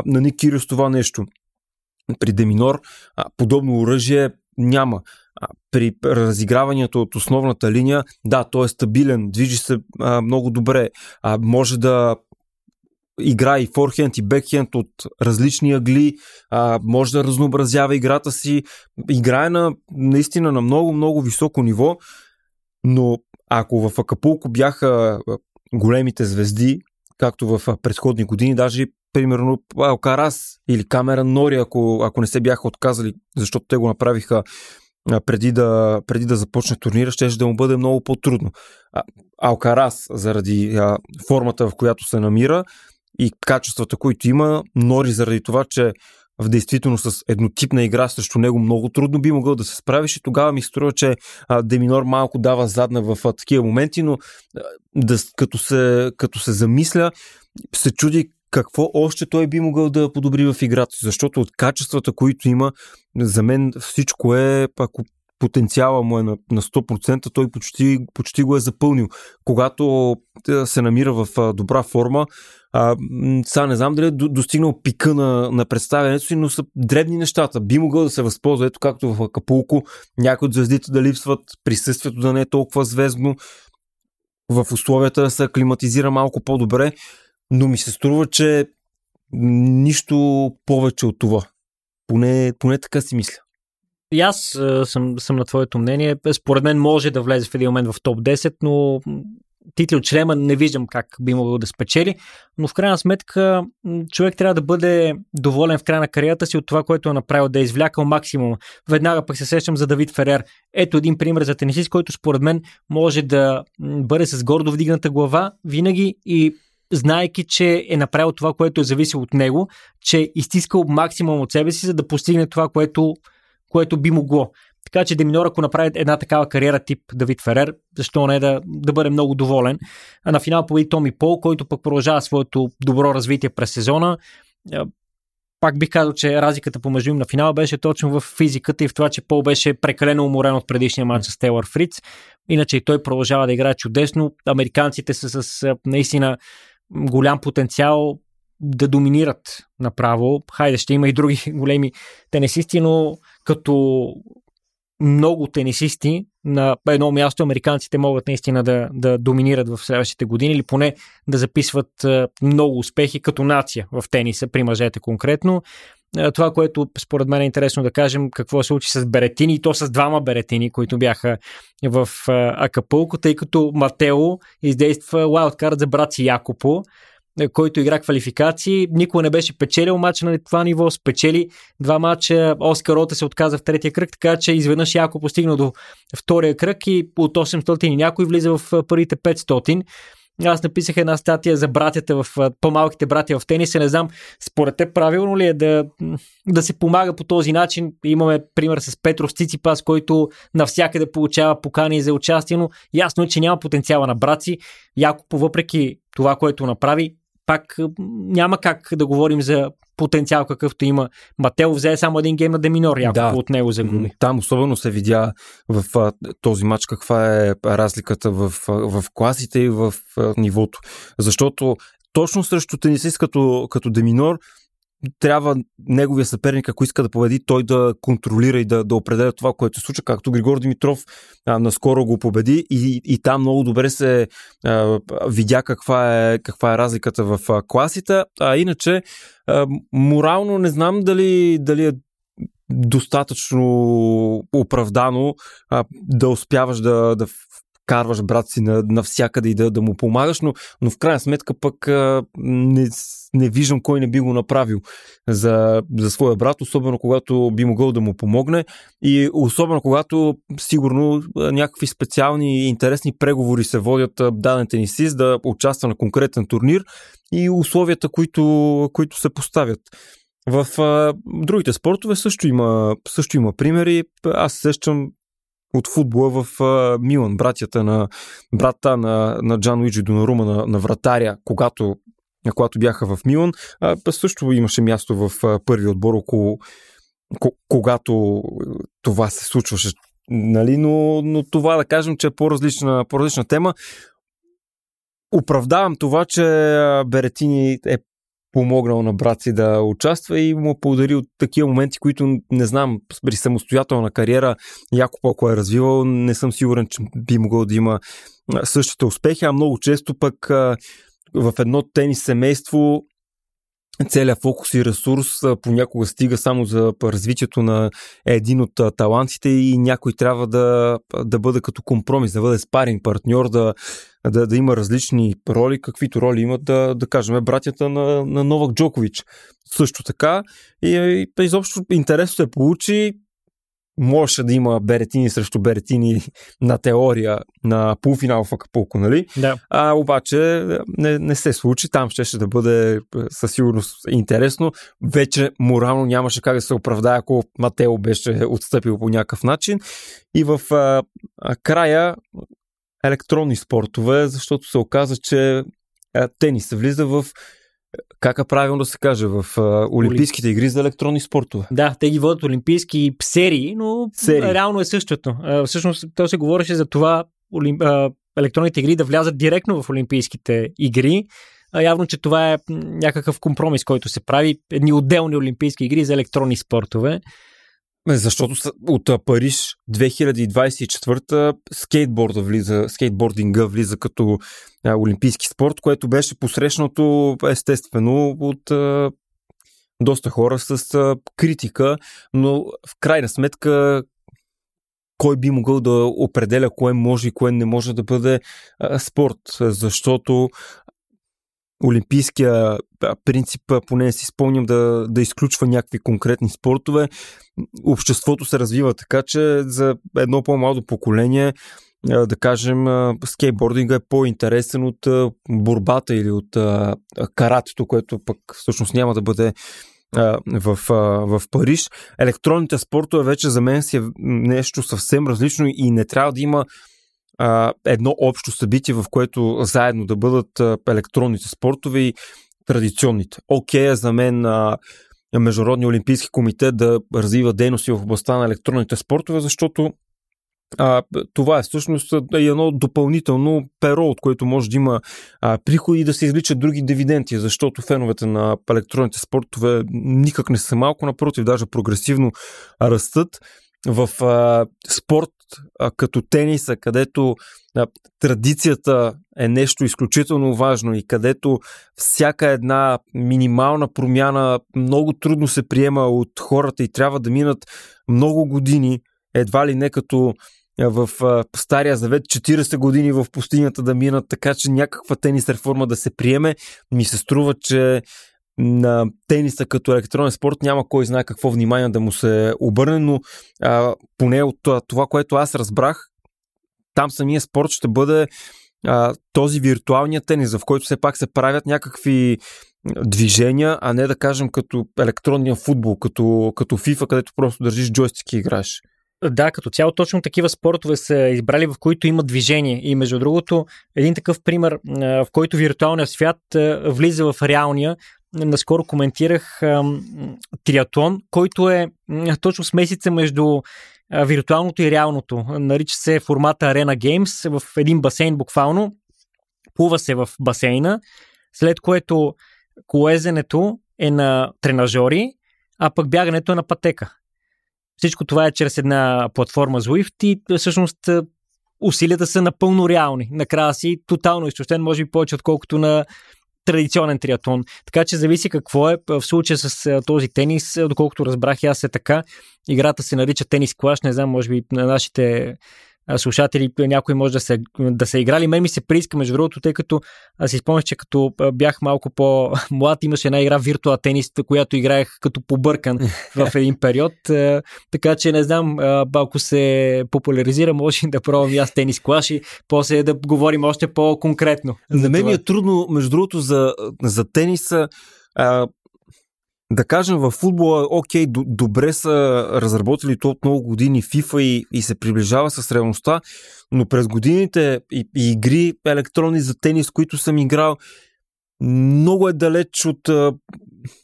на Ник Кириос това нещо. При Деминор подобно оръжие няма. При разиграването от основната линия, да, той е стабилен, движи се много добре, може да игра и форхенд и бекхенд от различни агли, а, може да разнообразява играта си, играе на, наистина на много, много високо ниво, но ако в Акапулко бяха големите звезди, както в предходни години, даже примерно Алкарас или Камера Нори, ако, ако не се бяха отказали, защото те го направиха преди да, преди да започне турнира, ще да му бъде много по-трудно. Алкарас, заради формата, в която се намира, и качествата, които има. Нори заради това, че в действителност с еднотипна игра срещу него много трудно би могъл да се справиш и тогава ми струва, че а, Деминор малко дава задна в а, такива моменти, но а, да, като, се, като се замисля, се чуди какво още той би могъл да подобри в играта си, защото от качествата, които има, за мен всичко е, ако потенциала му е на, на 100%, той почти, почти го е запълнил. Когато се намира в добра форма, сега не знам дали е достигнал пика на, на представянето си, но са дребни нещата. Би могъл да се възползва, ето както в Акапулко, някои от звездите да липсват, присъствието да не е толкова звездно, в условията да се аклиматизира малко по-добре, но ми се струва, че нищо повече от това. Поне, поне така си мисля.
И аз а, съм, съм на твоето мнение. Според мен може да влезе в един момент в топ 10, но титли от члема не виждам как би могъл да спечели, но в крайна сметка човек трябва да бъде доволен в края на кариерата си от това, което е направил, да е извлякал максимум. Веднага пък се сещам за Давид Ферер. Ето един пример за тенисист, който според мен може да бъде с гордо вдигната глава винаги и знаеки, че е направил това, което е зависело от него, че е изтискал максимум от себе си, за да постигне това, което, което би могло. Така че Деминор, ако направи една такава кариера тип Давид Ферер, защо не да, да бъде много доволен. А на финал победи Томи Пол, който пък продължава своето добро развитие през сезона. Пак бих казал, че разликата помежду им на финала беше точно в физиката и в това, че Пол беше прекалено уморен от предишния матч с Тейлър Фриц. Иначе и той продължава да играе чудесно. Американците са с наистина голям потенциал да доминират направо. Хайде, ще има и други големи тенесисти, но като много тенисисти на едно място американците могат наистина да, да доминират в следващите години или поне да записват много успехи като нация в тениса, при мъжете конкретно. Това, което според мен е интересно да кажем, какво се случи с Беретини, и то с двама Беретини, които бяха в Акапулко, тъй като Матео издейства лайлдкарт за брат си Якопо, който игра квалификации. Никога не беше печелил матч на това ниво, спечели два матча. Оскар Рота се отказа в третия кръг, така че изведнъж Яко постигна до втория кръг и от 800 и някой влиза в първите 500. Аз написах една статия за братята в по-малките братя в тениса. Не знам, според те правилно ли е да, да се помага по този начин. Имаме пример с Петро Циципас, който навсякъде получава покани за участие, но ясно е, че няма потенциала на браци. Яко, въпреки това, което направи, пак няма как да говорим за потенциал какъвто има. Матео взе само един гейм на Деминор, яко да, от него загуби.
Там особено се видя в а, този матч каква е разликата в, в класите и в а, нивото. Защото точно срещу тенисист като, като Деминор трябва неговия съперник, ако иска да победи, той да контролира и да, да определя това, което се случва, както Григор Димитров а, наскоро го победи и, и там много добре се а, видя каква е, каква е разликата в а, класите. А иначе, а, морално не знам дали, дали е достатъчно оправдано а, да успяваш да, да карваш брат си на, навсякъде и да, да му помагаш, но, но в крайна сметка пък не, не виждам кой не би го направил за, за своя брат, особено когато би могъл да му помогне и особено когато сигурно някакви специални и интересни преговори се водят даден тенисист да участва на конкретен турнир и условията, които, които се поставят. В а, другите спортове също има, също има примери. Аз сещам от футбола в а, Милан, братята на брата на, на Джан Уиджи Донарума на, на вратаря, когато, когато бяха в Милан, а, също имаше място в а, първи отбор, около, когато това се случваше. Нали? Но, но това да кажем, че е по-различна, по-различна тема. Оправдавам това, че Беретини е помогнал на брат си да участва и му подари от такива моменти, които не знам, при самостоятелна кариера, Якоб ако е развивал, не съм сигурен, че би могъл да има същите успехи, а много често пък в едно тенис семейство целият фокус и ресурс понякога стига само за развитието на един от талантите и някой трябва да, да бъде като компромис, да бъде спаринг партньор, да, да, да има различни роли, каквито роли имат, да, да кажем, братята на, на Новак Джокович. Също така. И, и изобщо интересно се получи можеше да има Беретини срещу Беретини на теория на полуфинал в Акапулко, нали?
Да.
А обаче не, не се случи. Там ще, да бъде със сигурност интересно. Вече морално нямаше как да се оправдае, ако Матео беше отстъпил по някакъв начин. И в а, а, края електронни спортове, защото се оказа, че а, тенис се влиза в как е правилно да се каже, в а, Олимпийските игри за електронни спортове.
Да, те ги водят олимпийски серии, но серии. реално е същото. А, всъщност, то се говореше за това олимп... а, електронните игри да влязат директно в олимпийските игри. А, явно, че това е някакъв компромис, който се прави. Едни отделни олимпийски игри за електронни спортове.
Защото от Париж 2024 скейтборда влиза, скейтбординга влиза като а, олимпийски спорт, което беше посрещнато естествено от а, доста хора с а, критика, но в крайна сметка кой би могъл да определя кое може и кое не може да бъде а, спорт, защото олимпийския принцип, поне не си спомням да, да изключва някакви конкретни спортове. Обществото се развива така, че за едно по-малко поколение да кажем, скейтбординга е по-интересен от борбата или от каратето, което пък всъщност няма да бъде в, в Париж. Електронните спортове вече за мен си е нещо съвсем различно и не трябва да има а, едно общо събитие, в което заедно да бъдат а, електронните спортове и традиционните. Окей okay, е за мен а, Международния олимпийски комитет да развива дейности в областта на електронните спортове, защото а, това е всъщност едно допълнително перо, от което може да има а, приходи и да се изличат други дивиденти, защото феновете на електронните спортове никак не са малко, напротив, даже прогресивно растат в а, спорт а, като тениса, където а, традицията е нещо изключително важно и където всяка една минимална промяна много трудно се приема от хората и трябва да минат много години, едва ли не като в Стария завет 40 години в пустинята да минат, така че някаква тенис реформа да се приеме, ми се струва, че на тениса като електронен спорт няма кой знае какво внимание да му се обърне, но а, поне от това, което аз разбрах, там самия спорт ще бъде а, този виртуалният тенис, в който все пак се правят някакви движения, а не да кажем като електронния футбол, като, като FIFA, където просто държиш джойстик и играеш.
Да, като цяло точно такива спортове са избрали, в които има движение. И между другото, един такъв пример, в който виртуалният свят влиза в реалния, наскоро коментирах ам, триатлон, който е точно смесица между а, виртуалното и реалното. Нарича се формата Arena Games в един басейн буквално. Плува се в басейна, след което колезенето е на тренажори, а пък бягането е на пътека. Всичко това е чрез една платформа Zwift и всъщност усилията са напълно реални. Накрая си тотално изтощен, може би повече отколкото на традиционен триатлон. Така че зависи какво е в случая с този тенис, доколкото разбрах аз е така. Играта се нарича тенис клаш, не знам, може би на нашите слушатели, някой може да се, да се играли. Мен ми се прииска, между другото, тъй като аз си спомнях, че като бях малко по-млад, имаше една игра Virtua Tennis, която играех като побъркан в един период. Така че не знам, ако се популяризира, може да пробвам и аз тенис клаш и после да говорим още по-конкретно.
За мен ми е трудно, между другото, за, за тениса да кажем, в футбола, окей, д- добре са разработили то от много години FIFA и, и се приближава с реалността, но през годините и, и игри електронни за тенис, които съм играл, много е далеч от,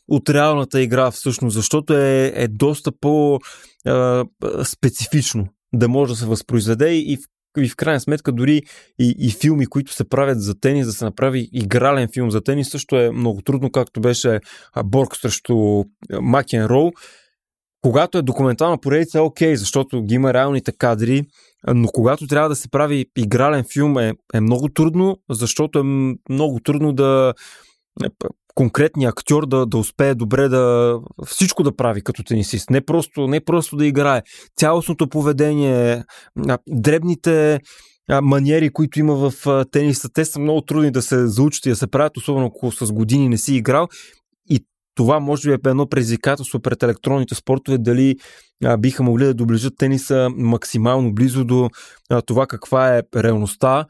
от реалната игра всъщност, защото е, е доста по-специфично да може да се възпроизведе и и в крайна сметка дори и, и филми, които се правят за тенис, да се направи игрален филм за тенис, също е много трудно, както беше Борг срещу Макен Роу. Когато е документална поредица, е окей, защото ги има реалните кадри, но когато трябва да се прави игрален филм е, е много трудно, защото е много трудно да конкретния актьор да, да успее добре да всичко да прави като тенисист. Не просто, не просто да играе. Цялостното поведение, дребните маниери, които има в тениса, те са много трудни да се заучат и да се правят, особено ако с години не си играл. И това може би е едно предизвикателство пред електронните спортове, дали биха могли да доближат тениса максимално близо до това каква е реалността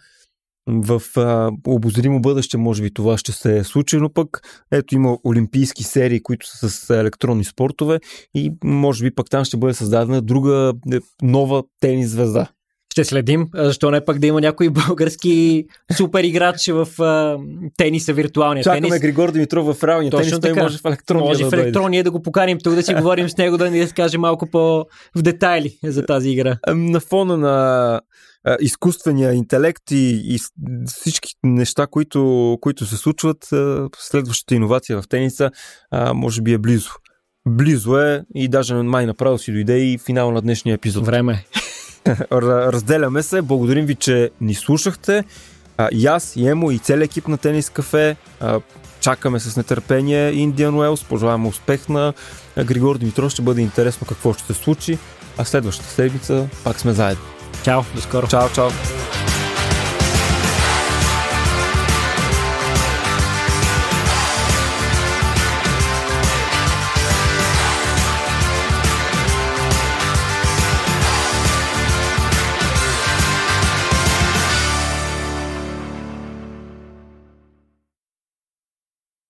в а, обозримо бъдеще може би това ще се случи, но пък ето има олимпийски серии, които са с електронни спортове и може би пък там ще бъде създадена друга е, нова тенис звезда.
Ще следим. Защо не пък да има някой български супер играч в а, тениса, виртуалния
Чакаме
тенис.
Григор Димитров в реалния
Точно
тенис, той
така.
може в електронния
Може
да
в електронния да го поканим тук да си говорим с него, да ни разкаже малко по в детайли за тази игра.
На фона на а, изкуствения интелект и, и всички неща, които, които се случват, а, следващата иновация в тениса а, може би е близо. Близо е и даже май направо си дойде и финал на днешния епизод.
Време.
Разделяме се. Благодарим ви, че ни слушахте. А, и аз, и Емо, и целият екип на Тенис Кафе. А, чакаме с нетърпение Индиан Уелс. Пожелаваме успех на Григор Димитров. Ще бъде интересно какво ще се случи. А следващата седмица пак сме заедно.
Чао, до скоро.
Чао, чао.